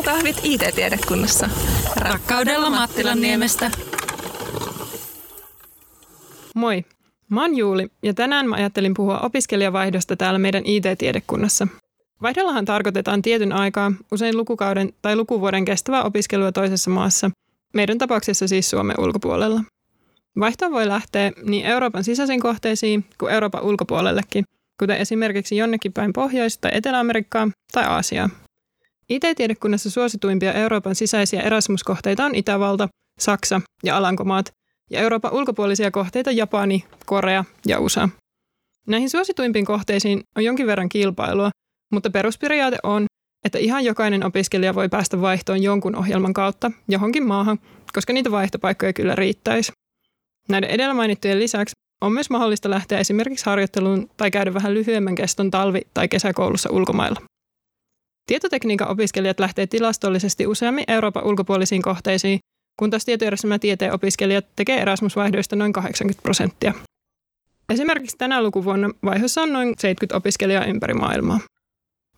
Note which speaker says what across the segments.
Speaker 1: Aamukahvit IT-tiedekunnassa.
Speaker 2: Rakkaudella Mattilan niemestä.
Speaker 3: Moi, mä oon Juuli ja tänään mä ajattelin puhua opiskelijavaihdosta täällä meidän IT-tiedekunnassa. Vaihdollahan tarkoitetaan tietyn aikaa, usein lukukauden tai lukuvuoden kestävää opiskelua toisessa maassa, meidän tapauksessa siis Suomen ulkopuolella. Vaihto voi lähteä niin Euroopan sisäisiin kohteisiin kuin Euroopan ulkopuolellekin, kuten esimerkiksi jonnekin päin Pohjois- tai Etelä-Amerikkaa tai Aasiaa. IT-tiedekunnassa suosituimpia Euroopan sisäisiä Erasmus-kohteita on Itävalta, Saksa ja Alankomaat, ja Euroopan ulkopuolisia kohteita Japani, Korea ja USA. Näihin suosituimpiin kohteisiin on jonkin verran kilpailua, mutta perusperiaate on, että ihan jokainen opiskelija voi päästä vaihtoon jonkun ohjelman kautta johonkin maahan, koska niitä vaihtopaikkoja kyllä riittäisi. Näiden edellä mainittujen lisäksi on myös mahdollista lähteä esimerkiksi harjoitteluun tai käydä vähän lyhyemmän keston talvi- tai kesäkoulussa ulkomailla. Tietotekniikan opiskelijat lähtee tilastollisesti useammin Euroopan ulkopuolisiin kohteisiin, kun taas tieteen opiskelijat tekee Erasmus-vaihdoista noin 80 prosenttia. Esimerkiksi tänä lukuvuonna vaihossa on noin 70 opiskelijaa ympäri maailmaa.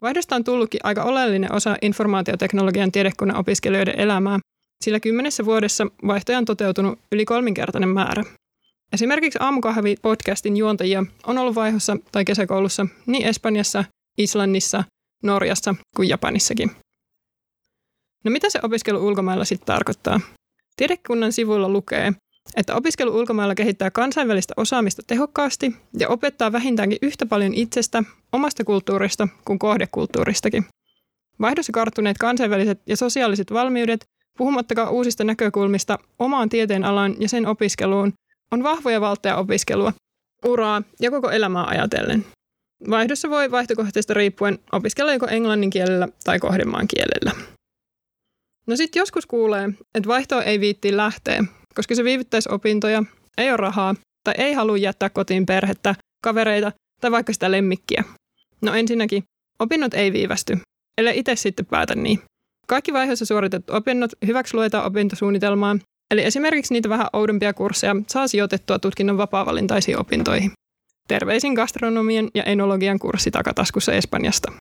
Speaker 3: Vaihdosta on tullutkin aika oleellinen osa informaatioteknologian tiedekunnan opiskelijoiden elämää, sillä kymmenessä vuodessa vaihtoja on toteutunut yli kolminkertainen määrä. Esimerkiksi Aamukahvi-podcastin juontajia on ollut vaihossa tai kesäkoulussa niin Espanjassa, Islannissa, Norjassa kuin Japanissakin. No mitä se opiskelu ulkomailla sitten tarkoittaa? Tiedekunnan sivulla lukee, että opiskelu ulkomailla kehittää kansainvälistä osaamista tehokkaasti ja opettaa vähintäänkin yhtä paljon itsestä, omasta kulttuurista kuin kohdekulttuuristakin. Vaihdossa karttuneet kansainväliset ja sosiaaliset valmiudet, puhumattakaan uusista näkökulmista omaan tieteenalaan ja sen opiskeluun, on vahvoja valtteja opiskelua, uraa ja koko elämää ajatellen. Vaihdossa voi vaihtokohteesta riippuen opiskella joko englannin kielellä tai kohdemaan kielellä. No sitten joskus kuulee, että vaihtoa ei viitti lähteä, koska se viivyttäisi opintoja, ei ole rahaa tai ei halua jättää kotiin perhettä, kavereita tai vaikka sitä lemmikkiä. No ensinnäkin, opinnot ei viivästy, ellei itse sitten päätä niin. Kaikki vaiheessa suoritettu opinnot hyväksi luetaan opintosuunnitelmaan, eli esimerkiksi niitä vähän oudompia kursseja saa sijoitettua tutkinnon vapaa-valintaisiin opintoihin. Terveisin gastronomian ja enologian kurssi takataskussa Espanjasta.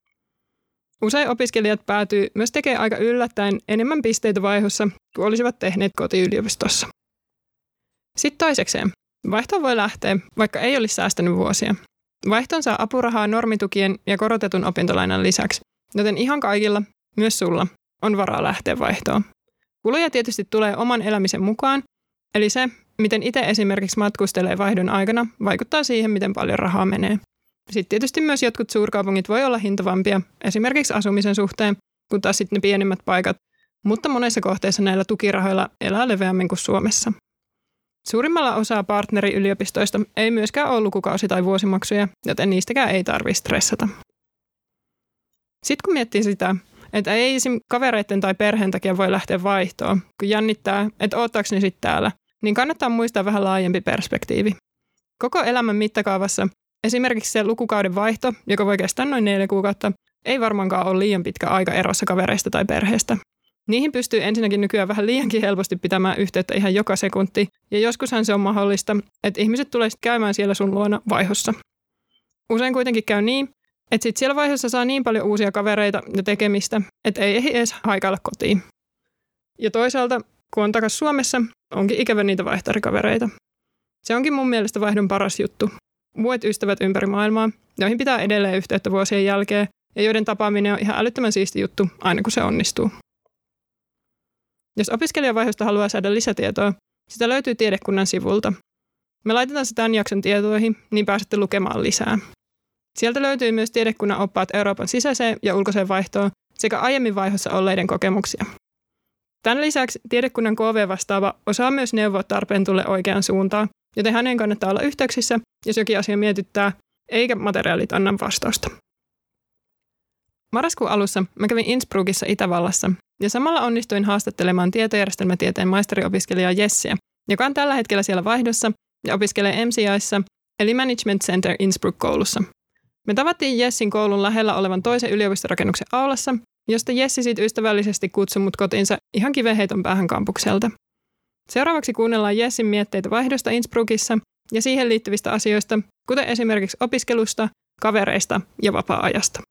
Speaker 3: Usein opiskelijat päätyy myös tekemään aika yllättäen enemmän pisteitä vaihossa kuin olisivat tehneet kotiyliopistossa. Sitten toisekseen, vaihto voi lähteä, vaikka ei olisi säästänyt vuosia. Vaihtoon saa apurahaa normitukien ja korotetun opintolainan lisäksi, joten ihan kaikilla, myös sulla, on varaa lähteä vaihtoon. Kuluja tietysti tulee oman elämisen mukaan, eli se, miten itse esimerkiksi matkustelee vaihdon aikana, vaikuttaa siihen, miten paljon rahaa menee. Sitten tietysti myös jotkut suurkaupungit voi olla hintavampia, esimerkiksi asumisen suhteen, kun taas sitten ne pienemmät paikat, mutta monessa kohteessa näillä tukirahoilla elää leveämmin kuin Suomessa. Suurimmalla osaa partneriyliopistoista ei myöskään ole lukukausi- tai vuosimaksuja, joten niistäkään ei tarvitse stressata. Sitten kun miettii sitä, että ei esim. kavereiden tai perheen takia voi lähteä vaihtoon, kun jännittää, että oottaako ne sitten täällä, niin kannattaa muistaa vähän laajempi perspektiivi. Koko elämän mittakaavassa esimerkiksi se lukukauden vaihto, joka voi kestää noin neljä kuukautta, ei varmaankaan ole liian pitkä aika erossa kavereista tai perheestä. Niihin pystyy ensinnäkin nykyään vähän liiankin helposti pitämään yhteyttä ihan joka sekunti, ja joskushan se on mahdollista, että ihmiset tulee käymään siellä sun luona vaihossa. Usein kuitenkin käy niin, että sitten siellä vaiheessa saa niin paljon uusia kavereita ja tekemistä, että ei ehdi edes haikailla kotiin. Ja toisaalta, kun on takaisin Suomessa, onkin ikävä niitä vaihtarikavereita. Se onkin mun mielestä vaihdon paras juttu. Muut ystävät ympäri maailmaa, joihin pitää edelleen yhteyttä vuosien jälkeen, ja joiden tapaaminen on ihan älyttömän siisti juttu aina kun se onnistuu. Jos opiskelijavaiheesta haluaa saada lisätietoa, sitä löytyy tiedekunnan sivulta. Me laitetaan se tämän jakson tietoihin, niin pääsette lukemaan lisää. Sieltä löytyy myös tiedekunnan oppaat Euroopan sisäiseen ja ulkoiseen vaihtoon sekä aiemmin vaihossa olleiden kokemuksia. Tämän lisäksi tiedekunnan KV-vastaava osaa myös neuvoa tarpeen tulle oikeaan suuntaan, joten hänen kannattaa olla yhteyksissä, jos jokin asia mietittää, eikä materiaalit anna vastausta. Marraskuun alussa mä kävin Innsbruckissa Itävallassa ja samalla onnistuin haastattelemaan tietojärjestelmätieteen maisteriopiskelijaa Jessiä, joka on tällä hetkellä siellä vaihdossa ja opiskelee MCIssä, eli Management Center Innsbruck-koulussa. Me tavattiin Jessin koulun lähellä olevan toisen yliopistorakennuksen aulassa, josta Jessi sit ystävällisesti kutsui mut kotiinsa ihan kiveheiton päähän kampukselta. Seuraavaksi kuunnellaan Jessin mietteitä vaihdosta Innsbruckissa ja siihen liittyvistä asioista, kuten esimerkiksi opiskelusta, kavereista ja vapaa-ajasta.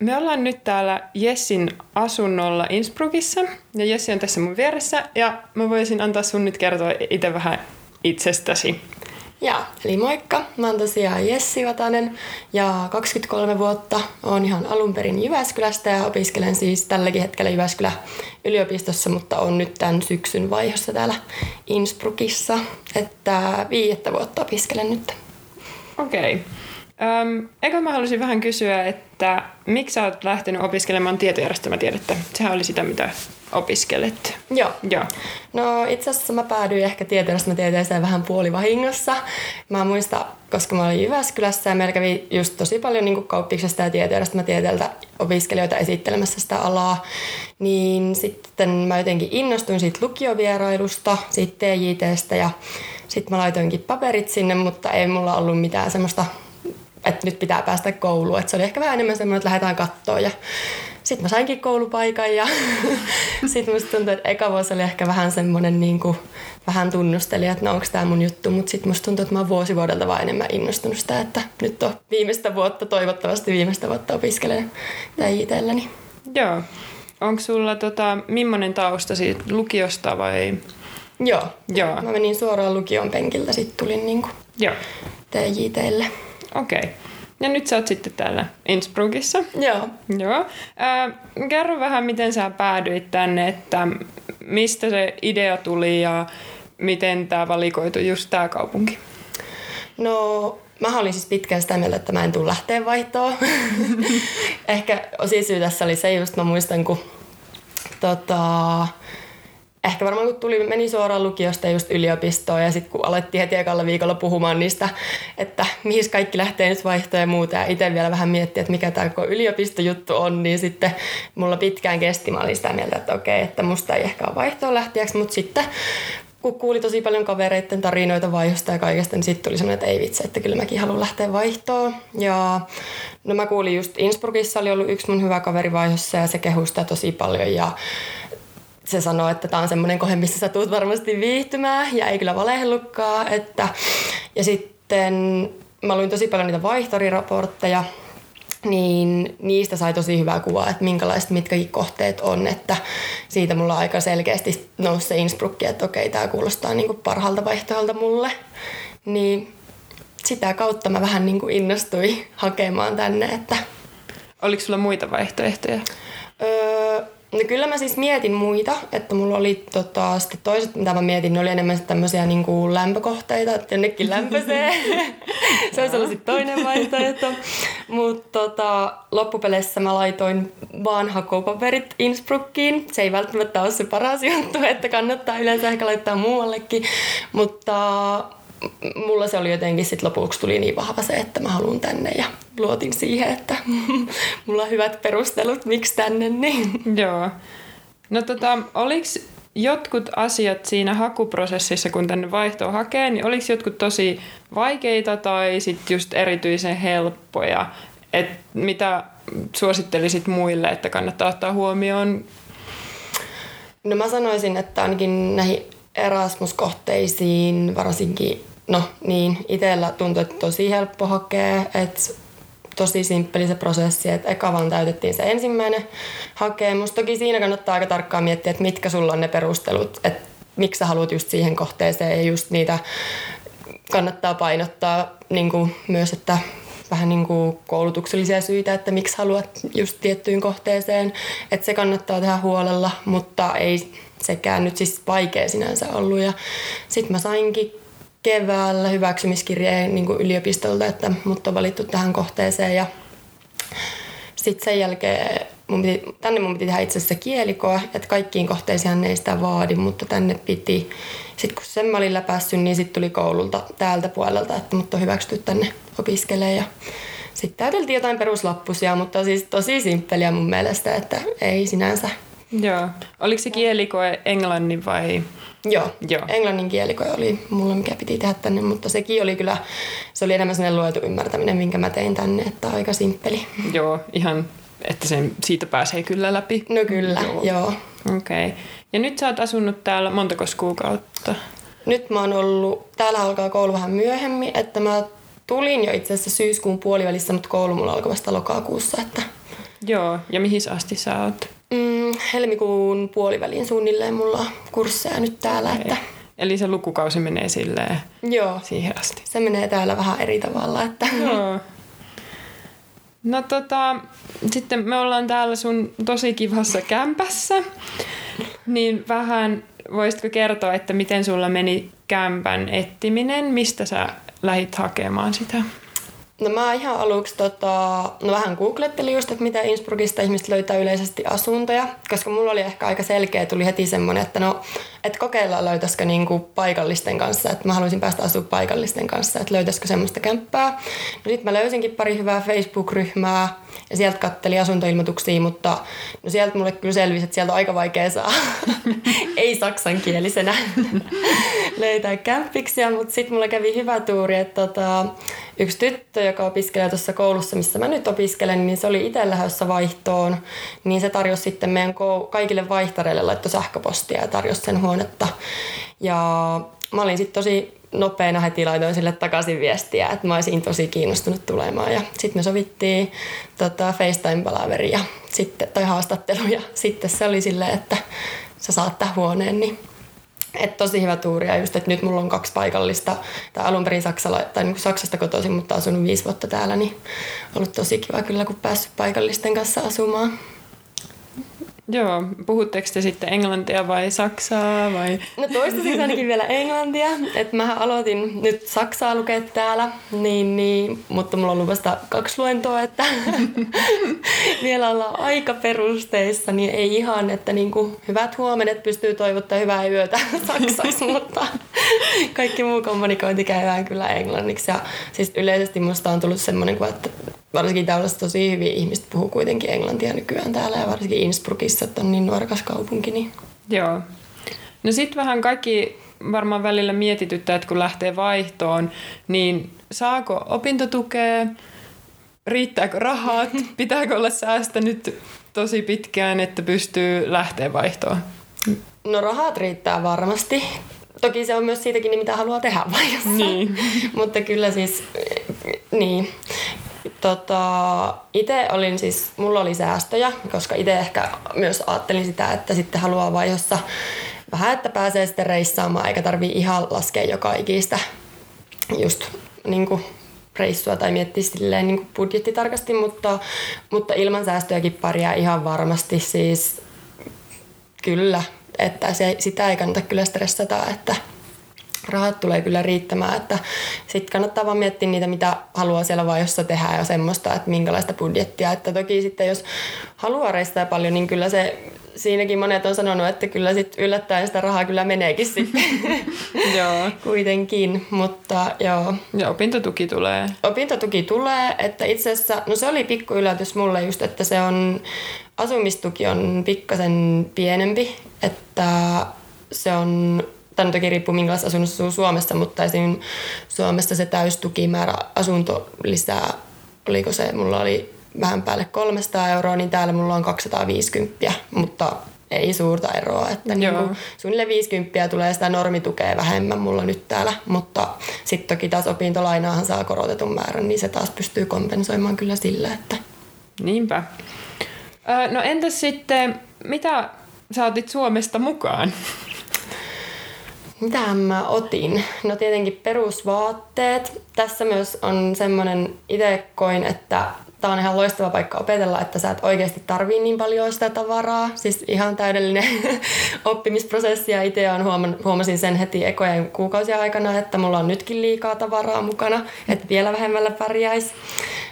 Speaker 4: Me ollaan nyt täällä Jessin asunnolla Innsbruckissa ja Jessi on tässä mun vieressä ja mä voisin antaa sun nyt kertoa itse vähän itsestäsi.
Speaker 5: Ja, eli moikka. Mä oon tosiaan Jessi Vatanen ja 23 vuotta. Oon ihan alun perin Jyväskylästä ja opiskelen siis tälläkin hetkellä Jyväskylä yliopistossa, mutta on nyt tämän syksyn vaihossa täällä Innsbruckissa. Että viidettä vuotta opiskelen nyt.
Speaker 4: Okei. Okay. Eikö mä haluaisin vähän kysyä, että miksi sä oot lähtenyt opiskelemaan tietojärjestelmätiedettä? Sehän oli sitä, mitä opiskelet.
Speaker 5: Joo.
Speaker 4: Joo.
Speaker 5: No itse asiassa mä päädyin ehkä tieteellismätieteeseen vähän puolivahingossa. Mä muistan, koska mä olin Jyväskylässä ja meillä kävi just tosi paljon niin kauppiksesta ja tieteellisestä opiskelijoita esittelemässä sitä alaa, niin sitten mä jotenkin innostuin siitä lukiovierailusta, siitä TJTstä ja sitten mä laitoinkin paperit sinne, mutta ei mulla ollut mitään semmoista että nyt pitää päästä kouluun. Et se oli ehkä vähän enemmän semmoinen, että lähdetään kattoon. Ja sitten mä sainkin koulupaikan ja sitten musta tuntui, että eka vuosi oli ehkä vähän semmoinen niin kuin, vähän tunnusteli, että no onko tämä mun juttu, mutta sitten musta tuntuu, että mä oon vuosi vuodelta vaan enemmän innostunut sitä, että nyt on viimeistä vuotta, toivottavasti viimeistä vuotta opiskelen itselleni.
Speaker 4: Joo. Onko sulla tota, millainen tausta siitä lukiosta vai?
Speaker 5: Joo. Joo. Mä menin suoraan lukion penkiltä, sitten tulin niin kuin Joo. TJTlle.
Speaker 4: Okei. Okay. Ja nyt sä oot sitten täällä Innsbruckissa.
Speaker 5: Joo.
Speaker 4: Joo. Äh, kerro vähän, miten sä päädyit tänne, että mistä se idea tuli ja miten tämä valikoitui just tämä kaupunki?
Speaker 5: No, mä olin siis pitkään sitä mieltä, että mä en tule lähteen vaihtoon. Ehkä osin syy tässä oli se just, mä muistan, kun tota, ehkä varmaan kun tuli, meni suoraan lukiosta just yliopistoon ja sitten kun alettiin heti ekalla viikolla puhumaan niistä, että mihin kaikki lähtee nyt vaihtoon ja muuta ja itse vielä vähän miettiä, että mikä tämä yliopistojuttu on, niin sitten mulla pitkään kesti, mä olin sitä mieltä, että okei, että musta ei ehkä ole vaihtoon lähtiäksi, mutta sitten kun kuuli tosi paljon kavereiden tarinoita vaihosta ja kaikesta, niin sitten tuli semmoinen, että ei vitsi, että kyllä mäkin haluan lähteä vaihtoon. Ja no mä kuulin just Innsbruckissa oli ollut yksi mun hyvä kaveri vaihossa ja se kehui sitä tosi paljon ja se sanoo, että tämä on semmoinen kohe, missä sä tulet varmasti viihtymään ja ei kyllä valehellutkaan. Että, ja sitten mä luin tosi paljon niitä vaihtoriraportteja, niin niistä sai tosi hyvää kuvaa, että minkälaiset mitkäkin kohteet on, että siitä mulla aika selkeästi nousi se Innsbruck, että okei, tämä kuulostaa niin kuin parhaalta vaihtoehdolta mulle. Niin sitä kautta mä vähän niin kuin innostuin hakemaan tänne, että...
Speaker 4: Oliko sulla muita vaihtoehtoja?
Speaker 5: Öö, No kyllä mä siis mietin muita, että mulla oli tota, sitten toiset, mitä mä mietin, ne oli enemmän tämmöisiä niin kuin lämpökohteita, että jonnekin lämpöisee. se ollut sitten toinen vaihtoehto. Mutta tota, loppupeleissä mä laitoin vaan hakopaperit Innsbruckiin. Se ei välttämättä ole se paras juttu, että kannattaa yleensä ehkä laittaa muuallekin. Mutta mulla se oli jotenkin sit lopuksi tuli niin vahva se, että mä haluan tänne ja luotin siihen, että mulla on hyvät perustelut, miksi tänne. Niin.
Speaker 4: Joo. No tota, oliko jotkut asiat siinä hakuprosessissa, kun tänne vaihtoa hakee, niin oliko jotkut tosi vaikeita tai sitten just erityisen helppoja? Et mitä suosittelisit muille, että kannattaa ottaa huomioon?
Speaker 5: No mä sanoisin, että ainakin näihin Erasmus-kohteisiin varsinkin, no niin, itsellä tuntuu, että tosi helppo hakea, että tosi simppeli se prosessi, että eka vaan täytettiin se ensimmäinen hakemus. Toki siinä kannattaa aika tarkkaan miettiä, että mitkä sulla on ne perustelut, että miksi sä haluat just siihen kohteeseen ja just niitä kannattaa painottaa niin kuin myös, että vähän niin kuin koulutuksellisia syitä, että miksi haluat just tiettyyn kohteeseen. Että se kannattaa tehdä huolella, mutta ei sekään nyt siis vaikea sinänsä ollut. Ja sitten mä sainkin keväällä hyväksymiskirjeen niin kuin yliopistolta, että mut on valittu tähän kohteeseen ja sitten sen jälkeen mun piti, tänne mun piti tehdä itse asiassa kielikoa, että kaikkiin kohteisiin ei sitä vaadi, mutta tänne piti. Sitten kun sen mä olin läpässyt, niin sitten tuli koululta täältä puolelta, että mut on hyväksytty tänne opiskelemaan. Ja sitten täyteltiin jotain peruslappusia, mutta siis tosi simppeliä mun mielestä, että ei sinänsä.
Speaker 4: Joo. Oliko se kielikoe englannin vai
Speaker 5: Joo, Joo. englannin kielikoe oli mulla, mikä piti tehdä tänne, mutta sekin oli kyllä, se oli enemmän sellainen luetu ymmärtäminen, minkä mä tein tänne, että aika simppeli.
Speaker 4: Joo, ihan, että sen, siitä pääsee kyllä läpi.
Speaker 5: No kyllä, joo. joo.
Speaker 4: Okei. Okay. Ja nyt sä oot asunut täällä montako kuukautta?
Speaker 5: Nyt mä oon ollut, täällä alkaa koulu vähän myöhemmin, että mä tulin jo itse asiassa syyskuun puolivälissä, mutta koulu mulla alkoi vasta lokakuussa, että
Speaker 3: Joo, ja mihin asti sä oot?
Speaker 5: Mm, helmikuun puolivälin suunnilleen mulla on kursseja nyt täällä. Okay. Että...
Speaker 3: Eli se lukukausi menee silleen
Speaker 5: Joo.
Speaker 3: siihen asti.
Speaker 5: Se menee täällä vähän eri tavalla. Että...
Speaker 3: Joo. No tota, sitten me ollaan täällä sun tosi kivassa kämpässä. Niin vähän voisitko kertoa, että miten sulla meni kämpän ettiminen? Mistä sä lähit hakemaan sitä?
Speaker 5: No mä ihan aluksi tota, no vähän googlettelin just, että mitä Innsbruckista ihmiset löytää yleisesti asuntoja, koska mulla oli ehkä aika selkeä, tuli heti semmoinen, että no, että kokeillaan löytäisikö niinku paikallisten kanssa, että mä haluaisin päästä asua paikallisten kanssa, että löytäisikö semmoista kämppää. No sit mä löysinkin pari hyvää Facebook-ryhmää ja sieltä kattelin asuntoilmoituksia, mutta no sieltä mulle kyllä selvisi, että sieltä on aika vaikea saa, ei saksankielisenä löytää kämppiksiä, mutta sitten mulla kävi hyvä tuuri, että tota, yksi tyttö, joka opiskelee tuossa koulussa, missä mä nyt opiskelen, niin se oli itse lähdössä vaihtoon. Niin se tarjosi sitten meidän kaikille vaihtareille laittoi sähköpostia ja tarjosi sen huonetta. Ja mä olin sitten tosi nopeana heti laitoin sille takaisin viestiä, että mä olisin tosi kiinnostunut tulemaan. Ja sitten me sovittiin tota, FaceTime-palaveri ja sitten, tai haastattelu ja sitten se oli silleen, että sä saat tämän huoneen, niin et tosi hyvä tuuri ja just, että nyt mulla on kaksi paikallista, tai alun perin Saksala, tai niin Saksasta kotoisin, mutta asunut viisi vuotta täällä, niin ollut tosi kiva kyllä, kun päässyt paikallisten kanssa asumaan.
Speaker 3: Joo, puhutteko te sitten englantia vai saksaa vai?
Speaker 5: No toistaiseksi ainakin vielä englantia. Että mä aloitin nyt saksaa lukea täällä, niin, niin, mutta mulla on ollut vasta kaksi luentoa, että vielä ollaan aika perusteissa, niin ei ihan, että niin kuin hyvät huomenet pystyy toivottaa hyvää yötä saksaksi, mutta kaikki muu kommunikointi käydään kyllä englanniksi. Ja siis yleisesti musta on tullut semmoinen, että varsinkin tällaista tosi hyviä ihmiset puhuu kuitenkin englantia nykyään täällä ja varsinkin Innsbruckissa, että on niin nuorekas kaupunki. Niin.
Speaker 3: Joo. No sitten vähän kaikki varmaan välillä mietityttää, että kun lähtee vaihtoon, niin saako opintotukea, riittääkö rahat, pitääkö olla säästänyt tosi pitkään, että pystyy lähteä vaihtoon?
Speaker 5: No rahat riittää varmasti. Toki se on myös siitäkin, niin mitä haluaa tehdä vaiheessa.
Speaker 3: Niin.
Speaker 5: Mutta kyllä siis, niin. Tota, itse olin siis, mulla oli säästöjä, koska itse ehkä myös ajattelin sitä, että sitten haluaa vaiheessa vähän, että pääsee sitten reissaamaan, eikä tarvii ihan laskea joka ikistä just niin kuin reissua tai miettiä silleen niin kuin budjettitarkasti, mutta, mutta ilman säästöjäkin pärjää ihan varmasti. Siis kyllä, että se, sitä ei kannata kyllä stressata, että rahat tulee kyllä riittämään, että sitten kannattaa vaan miettiä niitä, mitä haluaa siellä vaiheessa tehdä ja semmoista, että minkälaista budjettia. Että toki sitten jos haluaa reistaa paljon, niin kyllä se siinäkin monet on sanonut, että kyllä sit yllättäen sitä rahaa kyllä meneekin sitten
Speaker 3: joo.
Speaker 5: kuitenkin, mutta joo.
Speaker 3: Ja opintotuki tulee.
Speaker 5: Opintotuki tulee, että itse asiassa, no se oli pikku yllätys mulle just, että se on, asumistuki on pikkasen pienempi, että se on Tämä toki riippuu minkälaisessa asunnossa asuu Suomessa, mutta esim. Suomessa se täystukimäärä asunto lisää, oliko se, mulla oli vähän päälle 300 euroa, niin täällä mulla on 250, mutta ei suurta eroa. Että niin kuin suunnilleen 50 tulee sitä normitukea vähemmän mulla nyt täällä, mutta sitten toki taas opintolainaahan saa korotetun määrän, niin se taas pystyy kompensoimaan kyllä sillä, että...
Speaker 3: Niinpä. no entäs sitten, mitä sä otit Suomesta mukaan?
Speaker 5: Mitä mä otin? No tietenkin perusvaatteet. Tässä myös on semmoinen itse koin, että tämä on ihan loistava paikka opetella, että sä et oikeasti tarvii niin paljon sitä tavaraa. Siis ihan täydellinen oppimisprosessi ja itse on huomasin sen heti ekojen kuukausien aikana, että mulla on nytkin liikaa tavaraa mukana, että vielä vähemmällä pärjäisi.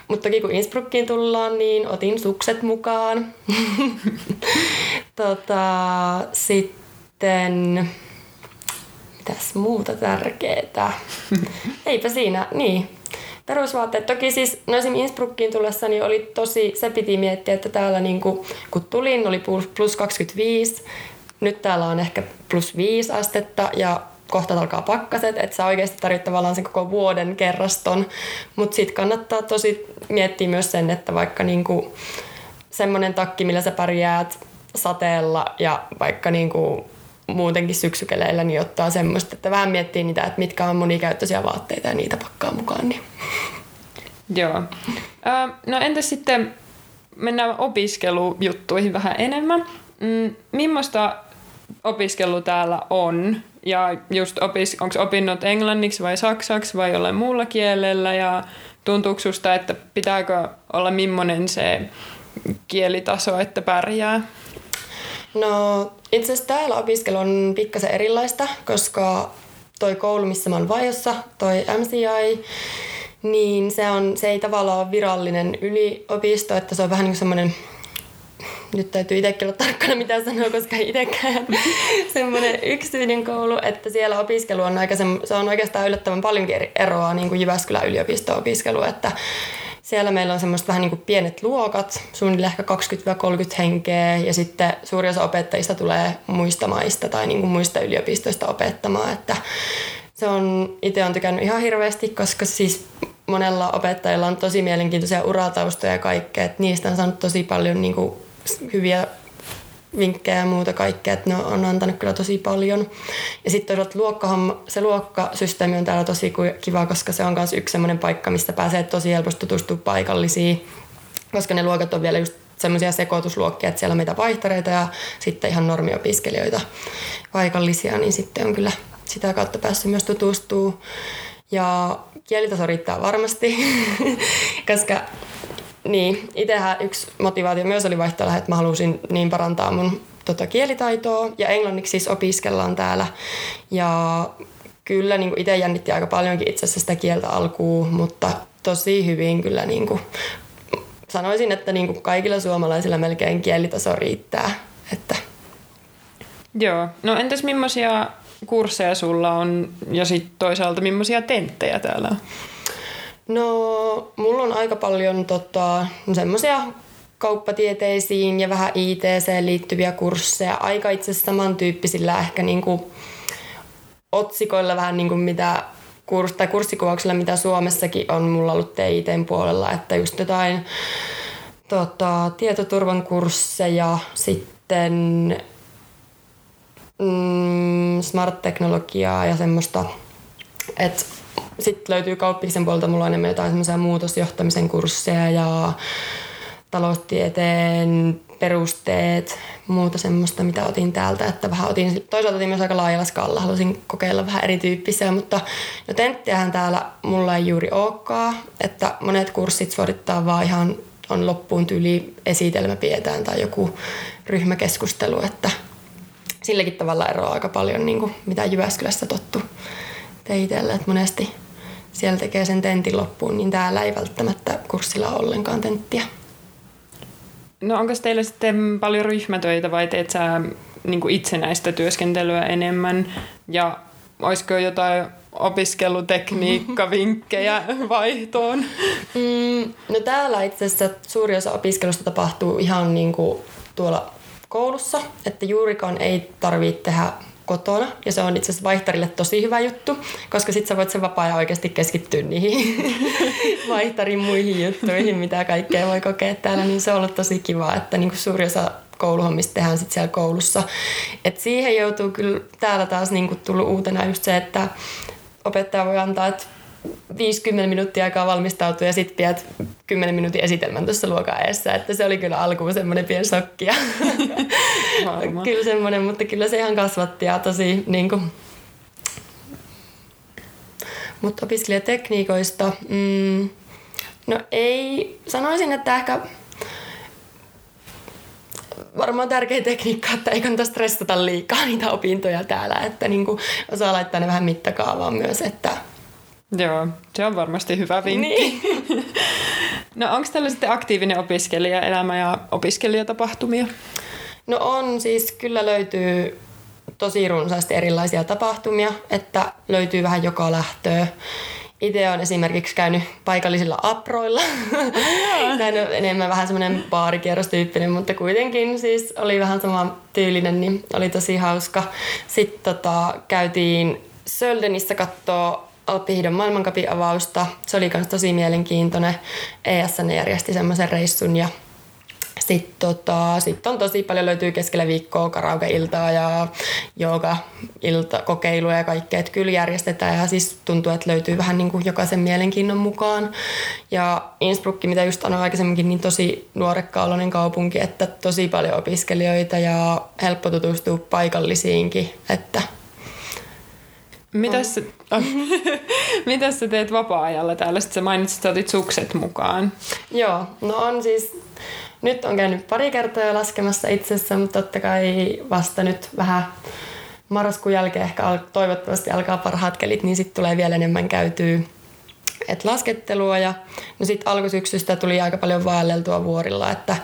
Speaker 5: Mutta toki kun Innsbruckiin tullaan, niin otin sukset mukaan. tota, sitten mitäs muuta tärkeää? Eipä siinä, niin. Perusvaatteet. Toki siis, no esimerkiksi Innsbruckiin tullessa niin oli tosi, se piti miettiä, että täällä niin kuin, kun tulin, oli plus 25. Nyt täällä on ehkä plus 5 astetta ja kohta alkaa pakkaset, että sä oikeasti tarvitset tavallaan sen koko vuoden kerraston. Mutta sitten kannattaa tosi miettiä myös sen, että vaikka niinku semmoinen takki, millä sä pärjäät sateella ja vaikka niinku muutenkin syksykeleillä, niin ottaa semmoista, että vähän miettii niitä, että mitkä on monikäyttöisiä vaatteita ja niitä pakkaa mukaan. Niin.
Speaker 3: Joo. no entäs sitten mennään opiskelujuttuihin vähän enemmän. Mm, opiskelu täällä on? Ja just opis, onko opinnot englanniksi vai saksaksi vai jollain muulla kielellä? Ja tuntuuko susta, että pitääkö olla millainen se kielitaso, että pärjää?
Speaker 5: No itse asiassa täällä opiskelu on pikkasen erilaista, koska toi koulu, missä mä oon vajossa, toi MCI, niin se, on, se ei tavallaan ole virallinen yliopisto, että se on vähän niin semmoinen nyt täytyy itsekin olla tarkkana mitä sanoo, koska itsekään semmoinen yksityinen koulu, että siellä opiskelu on aika, se on oikeastaan yllättävän paljonkin eroa niin kuin Jyväskylän yliopisto-opiskelu, että siellä meillä on semmoista vähän niin kuin pienet luokat, suunnilleen ehkä 20-30 henkeä ja sitten suuri osa opettajista tulee muista maista tai niin kuin muista yliopistoista opettamaan, että se on, itse on tykännyt ihan hirveästi, koska siis monella opettajilla on tosi mielenkiintoisia urataustoja ja kaikkea, että niistä on saanut tosi paljon niin kuin hyviä vinkkejä ja muuta kaikkea, että ne on antanut kyllä tosi paljon. Ja sitten toisaalta luokkahan, se luokkasysteemi on täällä tosi kiva, koska se on myös yksi sellainen paikka, mistä pääsee tosi helposti tutustumaan paikallisiin, koska ne luokat on vielä just semmoisia sekoitusluokkia, että siellä on meitä vaihtareita ja sitten ihan normiopiskelijoita paikallisia, niin sitten on kyllä sitä kautta päässyt myös tutustuu. Ja kielitaso riittää varmasti, koska niin, itsehän yksi motivaatio myös oli vaihtaa, että mä halusin niin parantaa mun tota, kielitaitoa ja englanniksi siis opiskellaan täällä. Ja kyllä niin itse jännitti aika paljonkin itse asiassa sitä kieltä alkuun, mutta tosi hyvin kyllä niin kuin, sanoisin, että niin kuin kaikilla suomalaisilla melkein kielitaso riittää. Että.
Speaker 3: Joo, no entäs millaisia kursseja sulla on ja sitten toisaalta millaisia tenttejä täällä on?
Speaker 5: No, mulla on aika paljon tota, semmoisia kauppatieteisiin ja vähän ITC liittyviä kursseja. Aika itse asiassa samantyyppisillä ehkä niinku otsikoilla vähän niin kuin mitä kurs, tai kurssikuvauksilla, mitä Suomessakin on mulla ollut TITn puolella, että just jotain tota, tietoturvan kursseja, sitten mm, smart-teknologiaa ja semmoista, että sitten löytyy kauppiksen puolelta, mulla on enemmän jotain semmoisia muutosjohtamisen kursseja ja taloustieteen perusteet, muuta semmoista, mitä otin täältä, että vähän otin, toisaalta otin myös aika laajalla skalla, halusin kokeilla vähän erityyppisiä, mutta no tenttiähän täällä mulla ei juuri olekaan, että monet kurssit suorittaa vaan ihan on loppuun tyyli esitelmä pidetään tai joku ryhmäkeskustelu, että silläkin tavalla eroaa aika paljon niin kuin mitä Jyväskylässä tottu teitellä, että monesti siellä tekee sen tentin loppuun, niin täällä ei välttämättä kurssilla ole ollenkaan tenttiä.
Speaker 3: No onko teillä sitten paljon ryhmätöitä vai teet sä niin itsenäistä työskentelyä enemmän? Ja olisiko jotain opiskelutekniikkavinkkejä vaihtoon?
Speaker 5: Mm, no täällä itse asiassa suuri osa opiskelusta tapahtuu ihan niin kuin tuolla koulussa, että juurikaan ei tarvitse tehdä kotona. Ja se on itse asiassa vaihtarille tosi hyvä juttu, koska sit sä voit sen vapaa oikeasti keskittyä niihin vaihtarin muihin juttuihin, mitä kaikkea voi kokea täällä. Niin se on ollut tosi kiva, että niin kuin suuri osa kouluhommista tehdään sitten siellä koulussa. Et siihen joutuu kyllä täällä taas niin kuin tullut uutena just se, että opettaja voi antaa, että 50 minuuttia aikaa valmistautua ja sitten pidät 10 minuutin esitelmän tuossa luokan eessä. Että se oli kyllä alkuun semmoinen pieni shokki. kyllä semmoinen, mutta kyllä se ihan kasvatti ja tosi niin kuin, mutta opiskelijatekniikoista, mm, no ei, sanoisin, että ehkä varmaan tärkeä tekniikka, että ei kannata stressata liikaa niitä opintoja täällä, että niin kuin osaa laittaa ne vähän mittakaavaan myös, että
Speaker 3: Joo, se on varmasti hyvä vinkki. Niin. no onko tällä sitten aktiivinen opiskelijaelämä ja opiskelijatapahtumia?
Speaker 5: No on, siis kyllä löytyy tosi runsaasti erilaisia tapahtumia, että löytyy vähän joka lähtöä. Itse olen esimerkiksi käynyt paikallisilla aproilla. Tämä on enemmän vähän semmoinen baarikierrostyyppinen, mutta kuitenkin siis oli vähän sama tyylinen, niin oli tosi hauska. Sitten tota, käytiin Söldenissä katsoa Alppihiidon maailmankapin avausta. Se oli myös tosi mielenkiintoinen. ESN järjesti semmoisen reissun ja Sitten tota, sit on tosi paljon löytyy keskellä viikkoa karaoke-iltaa ja ilta kokeiluja ja kaikkea. Että kyllä järjestetään ja siis tuntuu, että löytyy vähän niin kuin jokaisen mielenkiinnon mukaan. Ja Innsbruck, mitä just sanoin aikaisemminkin, niin tosi nuorekkaaloinen kaupunki, että tosi paljon opiskelijoita ja helppo tutustua paikallisiinkin. Että
Speaker 3: Mitäs, oh. Mitäs sä teet vapaa-ajalla täällä? Sitten sä mainitsit, että otit sukset mukaan.
Speaker 5: Joo, no on siis nyt on käynyt pari kertaa laskemassa itsessä, mutta totta kai vasta nyt vähän marraskuun jälkeen ehkä al- toivottavasti alkaa parhaat kelit, niin sitten tulee vielä enemmän käytyä et laskettelua. Ja no sitten alkusyksystä tuli aika paljon vaelleltua vuorilla, että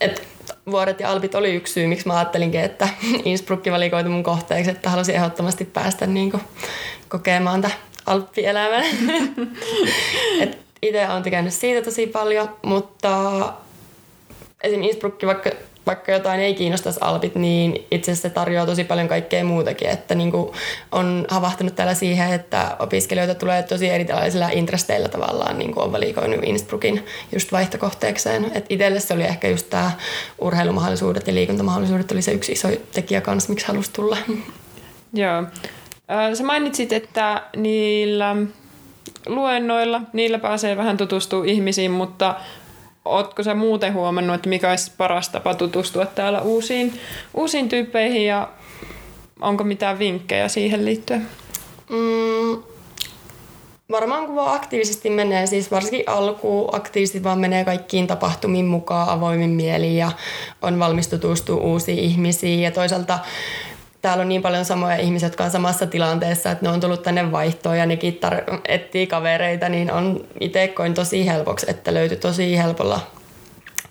Speaker 5: et vuoret ja alpit oli yksi syy, miksi mä ajattelinkin, että Innsbruck valikoitu mun kohteeksi, että halusin ehdottomasti päästä niin kuin, kokemaan tätä alppielämän. itse olen tykännyt siitä tosi paljon, mutta esim. Innsbruck, vaikka, vaikka jotain ei kiinnostaisi alpit, niin itse asiassa se tarjoaa tosi paljon kaikkea muutakin. Että niin kuin on havahtunut täällä siihen, että opiskelijoita tulee tosi erilaisilla intresteillä tavallaan, niin kuin on valikoinut Innsbruckin just vaihtokohteekseen. Et itselle se oli ehkä just tämä urheilumahdollisuudet ja liikuntamahdollisuudet oli se yksi iso tekijä kanssa, miksi halusi tulla.
Speaker 3: Joo. Sä mainitsit, että niillä luennoilla, niillä pääsee vähän tutustua ihmisiin, mutta Oletko sä muuten huomannut, että mikä olisi paras tapa tutustua täällä uusiin, uusiin tyyppeihin ja onko mitään vinkkejä siihen liittyen?
Speaker 5: Mm, varmaan kun vaan aktiivisesti menee, siis varsinkin alkuun aktiivisesti vaan menee kaikkiin tapahtumiin mukaan avoimin mieliin ja on valmis tutustua uusiin ihmisiin ja toisaalta täällä on niin paljon samoja ihmisiä, jotka on samassa tilanteessa, että ne on tullut tänne vaihtoon ja nekin tar- etsii kavereita, niin on itse koin tosi helpoksi, että löytyy tosi helpolla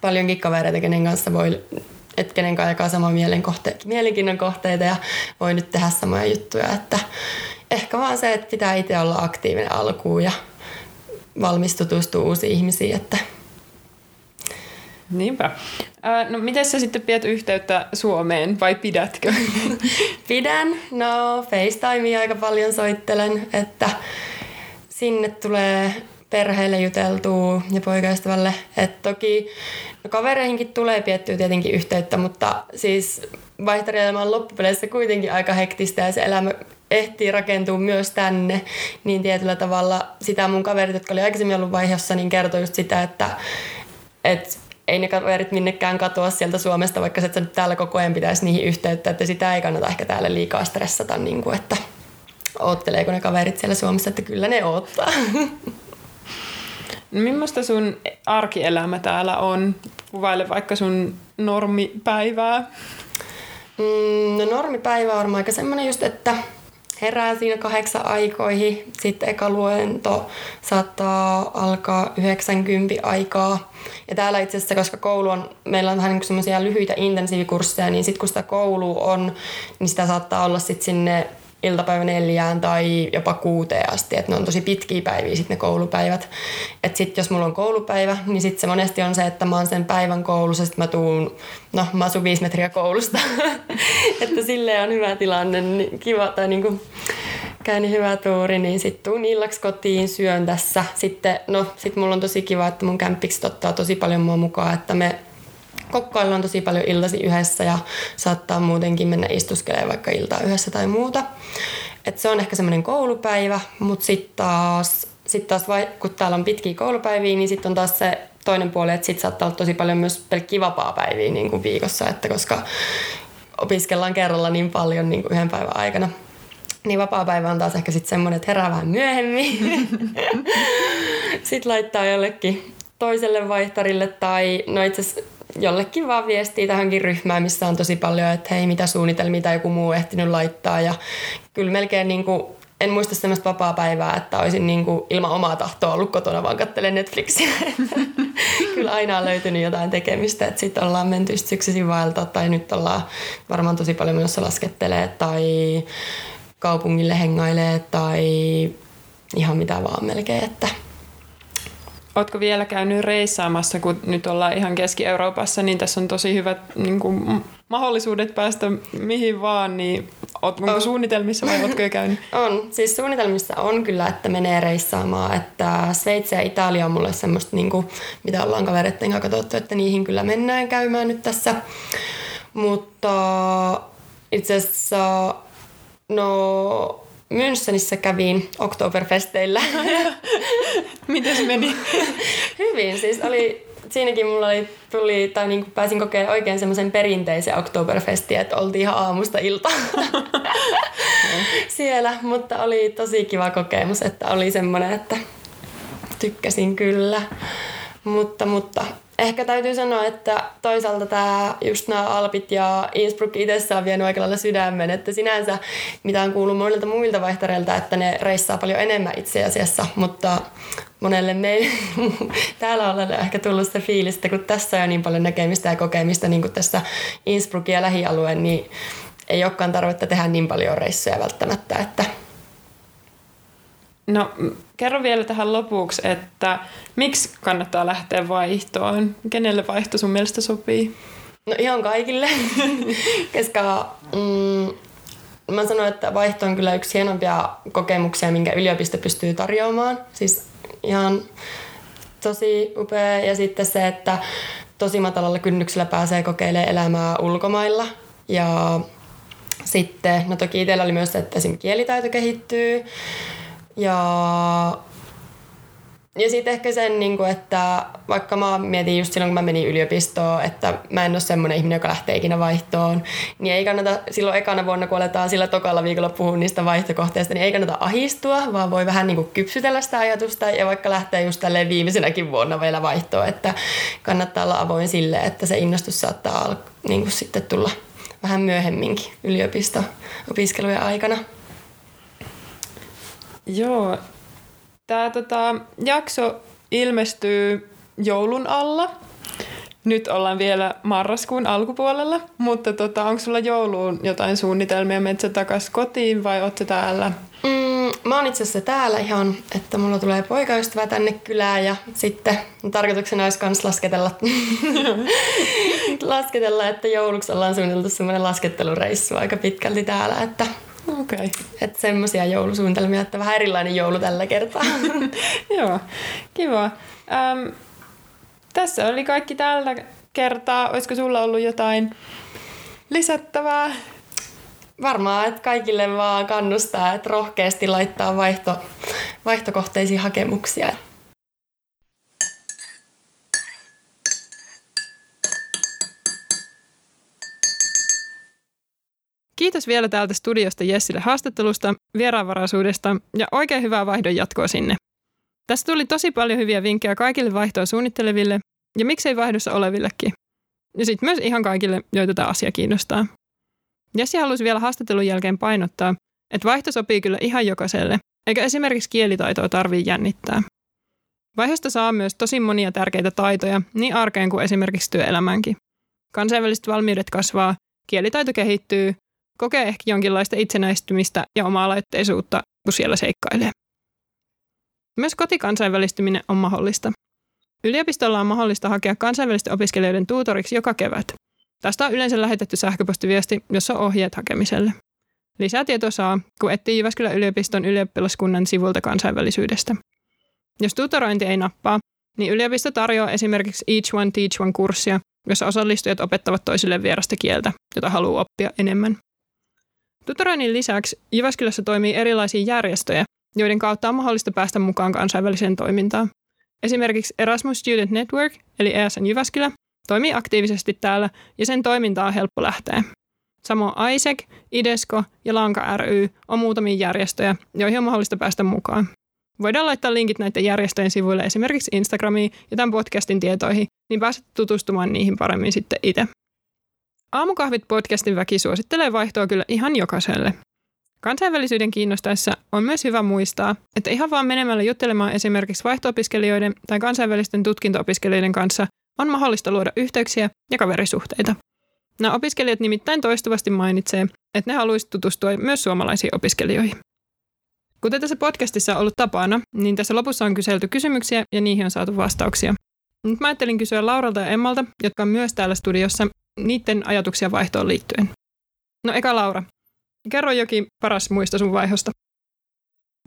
Speaker 5: paljonkin kavereita, kenen kanssa voi että kenen kanssa jakaa samaa mielenkiinnon kohteita ja voi nyt tehdä samoja juttuja, että ehkä vaan se, että pitää itse olla aktiivinen alkuun ja valmis tutustua uusiin ihmisiin, että
Speaker 3: Niinpä. no miten sä sitten pidät yhteyttä Suomeen vai pidätkö?
Speaker 5: Pidän. No FaceTimea aika paljon soittelen, että sinne tulee perheelle juteltua ja poikaystävälle. Et toki no kavereihinkin tulee piettyä tietenkin yhteyttä, mutta siis vaihtarielämä on loppupeleissä kuitenkin aika hektistä ja se elämä ehtii rakentua myös tänne, niin tietyllä tavalla sitä mun kaverit, jotka oli aikaisemmin ollut vaiheessa, niin kertoi just sitä, että, että ei ne kaverit minnekään katoa sieltä Suomesta, vaikka sä nyt täällä koko ajan pitäisi niihin yhteyttä, että sitä ei kannata ehkä täällä liikaa stressata, niin kuin, että ootteleeko ne kaverit siellä Suomessa, että kyllä ne oottaa.
Speaker 3: No, millaista sun arkielämä täällä on? Kuvaile vaikka sun normipäivää.
Speaker 5: Mm, no normipäivä on varmaan aika semmoinen just, että herää siinä kahdeksan aikoihin. Sitten eka luento saattaa alkaa 90 aikaa. Ja täällä itse asiassa, koska koulu on, meillä on vähän niin semmoisia lyhyitä intensiivikursseja, niin sitten kun sitä koulu on, niin sitä saattaa olla sitten sinne iltapäivä neljään tai jopa kuuteen asti, että ne on tosi pitkiä päiviä sitten ne koulupäivät. Että sitten jos mulla on koulupäivä, niin sitten se monesti on se, että mä oon sen päivän koulussa, sitten mä tuun, no mä asun viisi metriä koulusta, että silleen on hyvä tilanne, niin kiva tai niinku käyn hyvä tuuri, niin sitten tuun illaksi kotiin, syön tässä. Sitten, no sit mulla on tosi kiva, että mun kämppikset ottaa tosi paljon mua mukaan, että me kokkaillaan tosi paljon iltasi yhdessä ja saattaa muutenkin mennä istuskelemaan vaikka iltaa yhdessä tai muuta. Et se on ehkä semmoinen koulupäivä, mutta sitten taas, sit taas vai, kun täällä on pitkiä koulupäiviä, niin sitten on taas se toinen puoli, että sitten saattaa olla tosi paljon myös pelkkiä vapaa-päiviä niin kuin viikossa, että koska opiskellaan kerralla niin paljon niin kuin yhden päivän aikana. Niin vapaa-päivä on taas ehkä sitten semmoinen, että herää vähän myöhemmin. sitten laittaa jollekin toiselle vaihtarille tai no itse jollekin vaan viestiä tähänkin ryhmään, missä on tosi paljon, että hei, mitä suunnitelmia tai joku muu ehtinyt laittaa. Ja kyllä melkein niin kuin, en muista sellaista vapaa-päivää, että olisin niin kuin ilman omaa tahtoa ollut kotona, vaan katselen Netflixiä. kyllä aina on löytynyt jotain tekemistä, että sitten ollaan menty syksyisin vaeltaa tai nyt ollaan varmaan tosi paljon menossa laskettelee tai kaupungille hengailee tai ihan mitä vaan melkein, että
Speaker 3: Oletko vielä käynyt reissaamassa, kun nyt ollaan ihan Keski-Euroopassa, niin tässä on tosi hyvät niin kuin, mahdollisuudet päästä mihin vaan, niin onko
Speaker 5: On.
Speaker 3: suunnitelmissa vai ootko jo käynyt?
Speaker 5: On. Siis suunnitelmissa on kyllä, että menee reissaamaan. Että Sveitsi ja Italia on mulle semmoista, niin kuin, mitä ollaan kavereiden kanssa katsottu, että niihin kyllä mennään käymään nyt tässä. Mutta itse asiassa, no Münchenissä kävin Oktoberfesteillä.
Speaker 3: Miten se meni?
Speaker 5: Hyvin, siis oli, siinäkin mulla oli, tuli, tai niin kuin pääsin kokemaan oikein semmoisen perinteisen Oktoberfestin, että oltiin ihan aamusta iltaan siellä, mutta oli tosi kiva kokemus, että oli semmoinen, että tykkäsin kyllä. Mutta, mutta ehkä täytyy sanoa, että toisaalta tämä just nämä Alpit ja Innsbruck itsessään on vienyt aika lailla sydämen, että sinänsä mitä on kuullut monilta muilta vaihtareilta, että ne reissaa paljon enemmän itse asiassa, mutta monelle meille täällä ollaan ehkä tullut sitä fiilistä, kun tässä on niin paljon näkemistä ja kokemista niin kuin tässä Innsbruckin ja lähialueen, niin ei olekaan tarvetta tehdä niin paljon reissuja välttämättä, että
Speaker 3: No kerro vielä tähän lopuksi, että miksi kannattaa lähteä vaihtoon? Kenelle vaihto sun mielestä sopii?
Speaker 5: No ihan kaikille, koska mm, mä sanoin, että vaihto on kyllä yksi hienompia kokemuksia, minkä yliopisto pystyy tarjoamaan. Siis ihan tosi upea. Ja sitten se, että tosi matalalla kynnyksellä pääsee kokeilemaan elämää ulkomailla. Ja sitten, no toki itsellä oli myös se, että esim. kielitaito kehittyy. Ja ja sitten ehkä sen, niin kuin, että vaikka mä mietin just silloin, kun mä menin yliopistoon, että mä en ole semmoinen ihminen, joka lähtee ikinä vaihtoon, niin ei kannata silloin ekana vuonna, kun aletaan sillä tokalla viikolla puhua niistä vaihtokohteista, niin ei kannata ahistua, vaan voi vähän niin kuin kypsytellä sitä ajatusta ja vaikka lähtee just tälleen viimeisenäkin vuonna vielä vaihtoon, että kannattaa olla avoin sille, että se innostus saattaa al- niin kuin sitten tulla vähän myöhemminkin yliopisto-opiskelujen aikana.
Speaker 3: Joo. Tämä tota, jakso ilmestyy joulun alla. Nyt ollaan vielä marraskuun alkupuolella, mutta tota, onko sulla jouluun jotain suunnitelmia? Metsä takas kotiin vai oot sä täällä?
Speaker 5: Mm, mä oon itse asiassa täällä ihan, että mulla tulee poikaystävä tänne kylään ja sitten tarkoituksena olisi myös lasketella, lasketella, että jouluksi ollaan suunniteltu semmoinen laskettelureissu aika pitkälti täällä, että,
Speaker 3: Okei. Okay.
Speaker 5: että semmoisia joulusuunnitelmia, että vähän erilainen joulu tällä kertaa.
Speaker 3: Joo, kiva. Ähm, tässä oli kaikki tällä kertaa. Olisiko sulla ollut jotain lisättävää?
Speaker 5: Varmaan, että kaikille vaan kannustaa, että rohkeasti laittaa vaihto, vaihtokohteisiin hakemuksia.
Speaker 3: Kiitos vielä täältä studiosta Jessille haastattelusta, vieraanvaraisuudesta ja oikein hyvää vaihdon jatkoa sinne. Tässä tuli tosi paljon hyviä vinkkejä kaikille vaihtoa suunnitteleville ja miksei vaihdossa olevillekin. Ja sitten myös ihan kaikille, joita tämä asia kiinnostaa. Jessi halusi vielä haastattelun jälkeen painottaa, että vaihto sopii kyllä ihan jokaiselle, eikä esimerkiksi kielitaitoa tarvii jännittää. Vaihdosta saa myös tosi monia tärkeitä taitoja, niin arkeen kuin esimerkiksi työelämäänkin. Kansainväliset valmiudet kasvaa, kielitaito kehittyy, kokee ehkä jonkinlaista itsenäistymistä ja oma-aloitteisuutta, kun siellä seikkailee. Myös kotikansainvälistyminen on mahdollista. Yliopistolla on mahdollista hakea kansainvälisten opiskelijoiden tuutoriksi joka kevät. Tästä on yleensä lähetetty sähköpostiviesti, jossa on ohjeet hakemiselle. Lisää tietoa saa, kun etsii Jyväskylän yliopiston ylioppilaskunnan sivulta kansainvälisyydestä. Jos tutorointi ei nappaa, niin yliopisto tarjoaa esimerkiksi Each One Teach One-kurssia, jossa osallistujat opettavat toisille vierasta kieltä, jota haluaa oppia enemmän. Tutoroinnin lisäksi Jyväskylässä toimii erilaisia järjestöjä, joiden kautta on mahdollista päästä mukaan kansainväliseen toimintaan. Esimerkiksi Erasmus Student Network, eli ESN Jyväskylä, toimii aktiivisesti täällä ja sen toimintaa on helppo lähteä. Samoin ISEC, IDESCO ja Lanka ry on muutamia järjestöjä, joihin on mahdollista päästä mukaan. Voidaan laittaa linkit näiden järjestöjen sivuille esimerkiksi Instagramiin ja tämän podcastin tietoihin, niin pääset tutustumaan niihin paremmin sitten itse. Aamukahvit podcastin väki suosittelee vaihtoa kyllä ihan jokaiselle. Kansainvälisyyden kiinnostaessa on myös hyvä muistaa, että ihan vaan menemällä juttelemaan esimerkiksi vaihto-opiskelijoiden tai kansainvälisten tutkinto-opiskelijoiden kanssa on mahdollista luoda yhteyksiä ja kaverisuhteita. Nämä opiskelijat nimittäin toistuvasti mainitsee, että ne haluaisivat tutustua myös suomalaisiin opiskelijoihin. Kuten tässä podcastissa on ollut tapana, niin tässä lopussa on kyselty kysymyksiä ja niihin on saatu vastauksia. Nyt mä ajattelin kysyä Lauralta ja Emmalta, jotka on myös täällä studiossa, niiden ajatuksia vaihtoon liittyen. No eka Laura, Kerro jokin paras muisto sun vaihosta.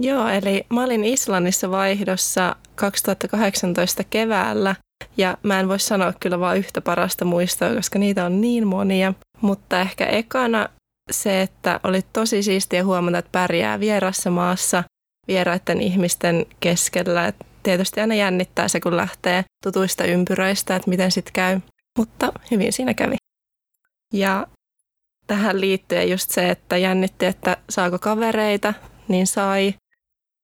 Speaker 6: Joo, eli mä olin Islannissa vaihdossa 2018 keväällä ja mä en voi sanoa kyllä vain yhtä parasta muistoa, koska niitä on niin monia. Mutta ehkä ekana se, että oli tosi siistiä huomata, että pärjää vierassa maassa vieraiden ihmisten keskellä. Et tietysti aina jännittää se, kun lähtee tutuista ympyröistä, että miten sitten käy. Mutta hyvin siinä kävi. Ja tähän liittyen just se, että jännitti, että saako kavereita, niin sai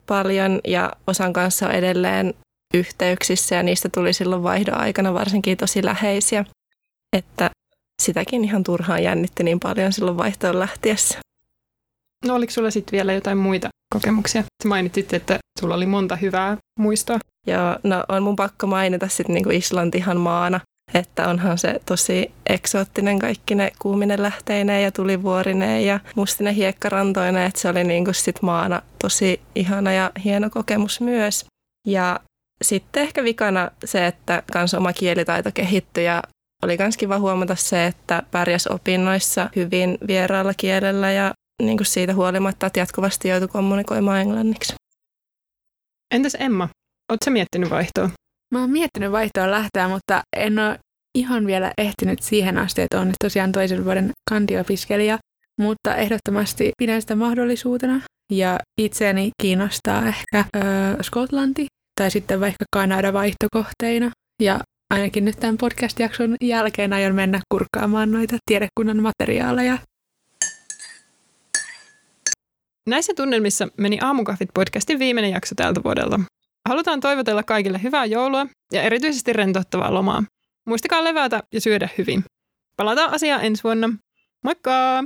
Speaker 6: paljon ja osan kanssa on edelleen yhteyksissä ja niistä tuli silloin vaihdon aikana varsinkin tosi läheisiä, että sitäkin ihan turhaan jännitti niin paljon silloin vaihtoon lähtiessä.
Speaker 3: No oliko sulla sitten vielä jotain muita kokemuksia? Sä mainitsit, että sulla oli monta hyvää muistoa.
Speaker 6: Joo, no on mun pakko mainita sitten niinku Islantihan maana, että onhan se tosi eksoottinen kaikki ne kuuminen lähteineen ja tulivuorineen ja mustinen hiekkarantoinen, että se oli niinku sit maana tosi ihana ja hieno kokemus myös. Ja sitten ehkä vikana se, että kans oma kielitaito kehittyi ja oli myös kiva huomata se, että pärjäs opinnoissa hyvin vieraalla kielellä ja niin kuin siitä huolimatta, että jatkuvasti joutui kommunikoimaan englanniksi.
Speaker 3: Entäs Emma, ootko miettinyt vaihtoa?
Speaker 2: Mä oon miettinyt vaihtoa lähteä, mutta en ole ihan vielä ehtinyt siihen asti, että on nyt tosiaan toisen vuoden kandiopiskelija, mutta ehdottomasti pidän sitä mahdollisuutena ja itseäni kiinnostaa ehkä ö, Skotlanti tai sitten vaikka Kanada vaihtokohteina ja ainakin nyt tämän podcast-jakson jälkeen aion mennä kurkkaamaan noita tiedekunnan materiaaleja.
Speaker 3: Näissä tunnelmissa meni Aamukahvit podcastin viimeinen jakso tältä vuodelta. Halutaan toivotella kaikille hyvää joulua ja erityisesti rentouttavaa lomaa. Muistakaa levätä ja syödä hyvin. Palataan asiaan ensi vuonna. Moikka!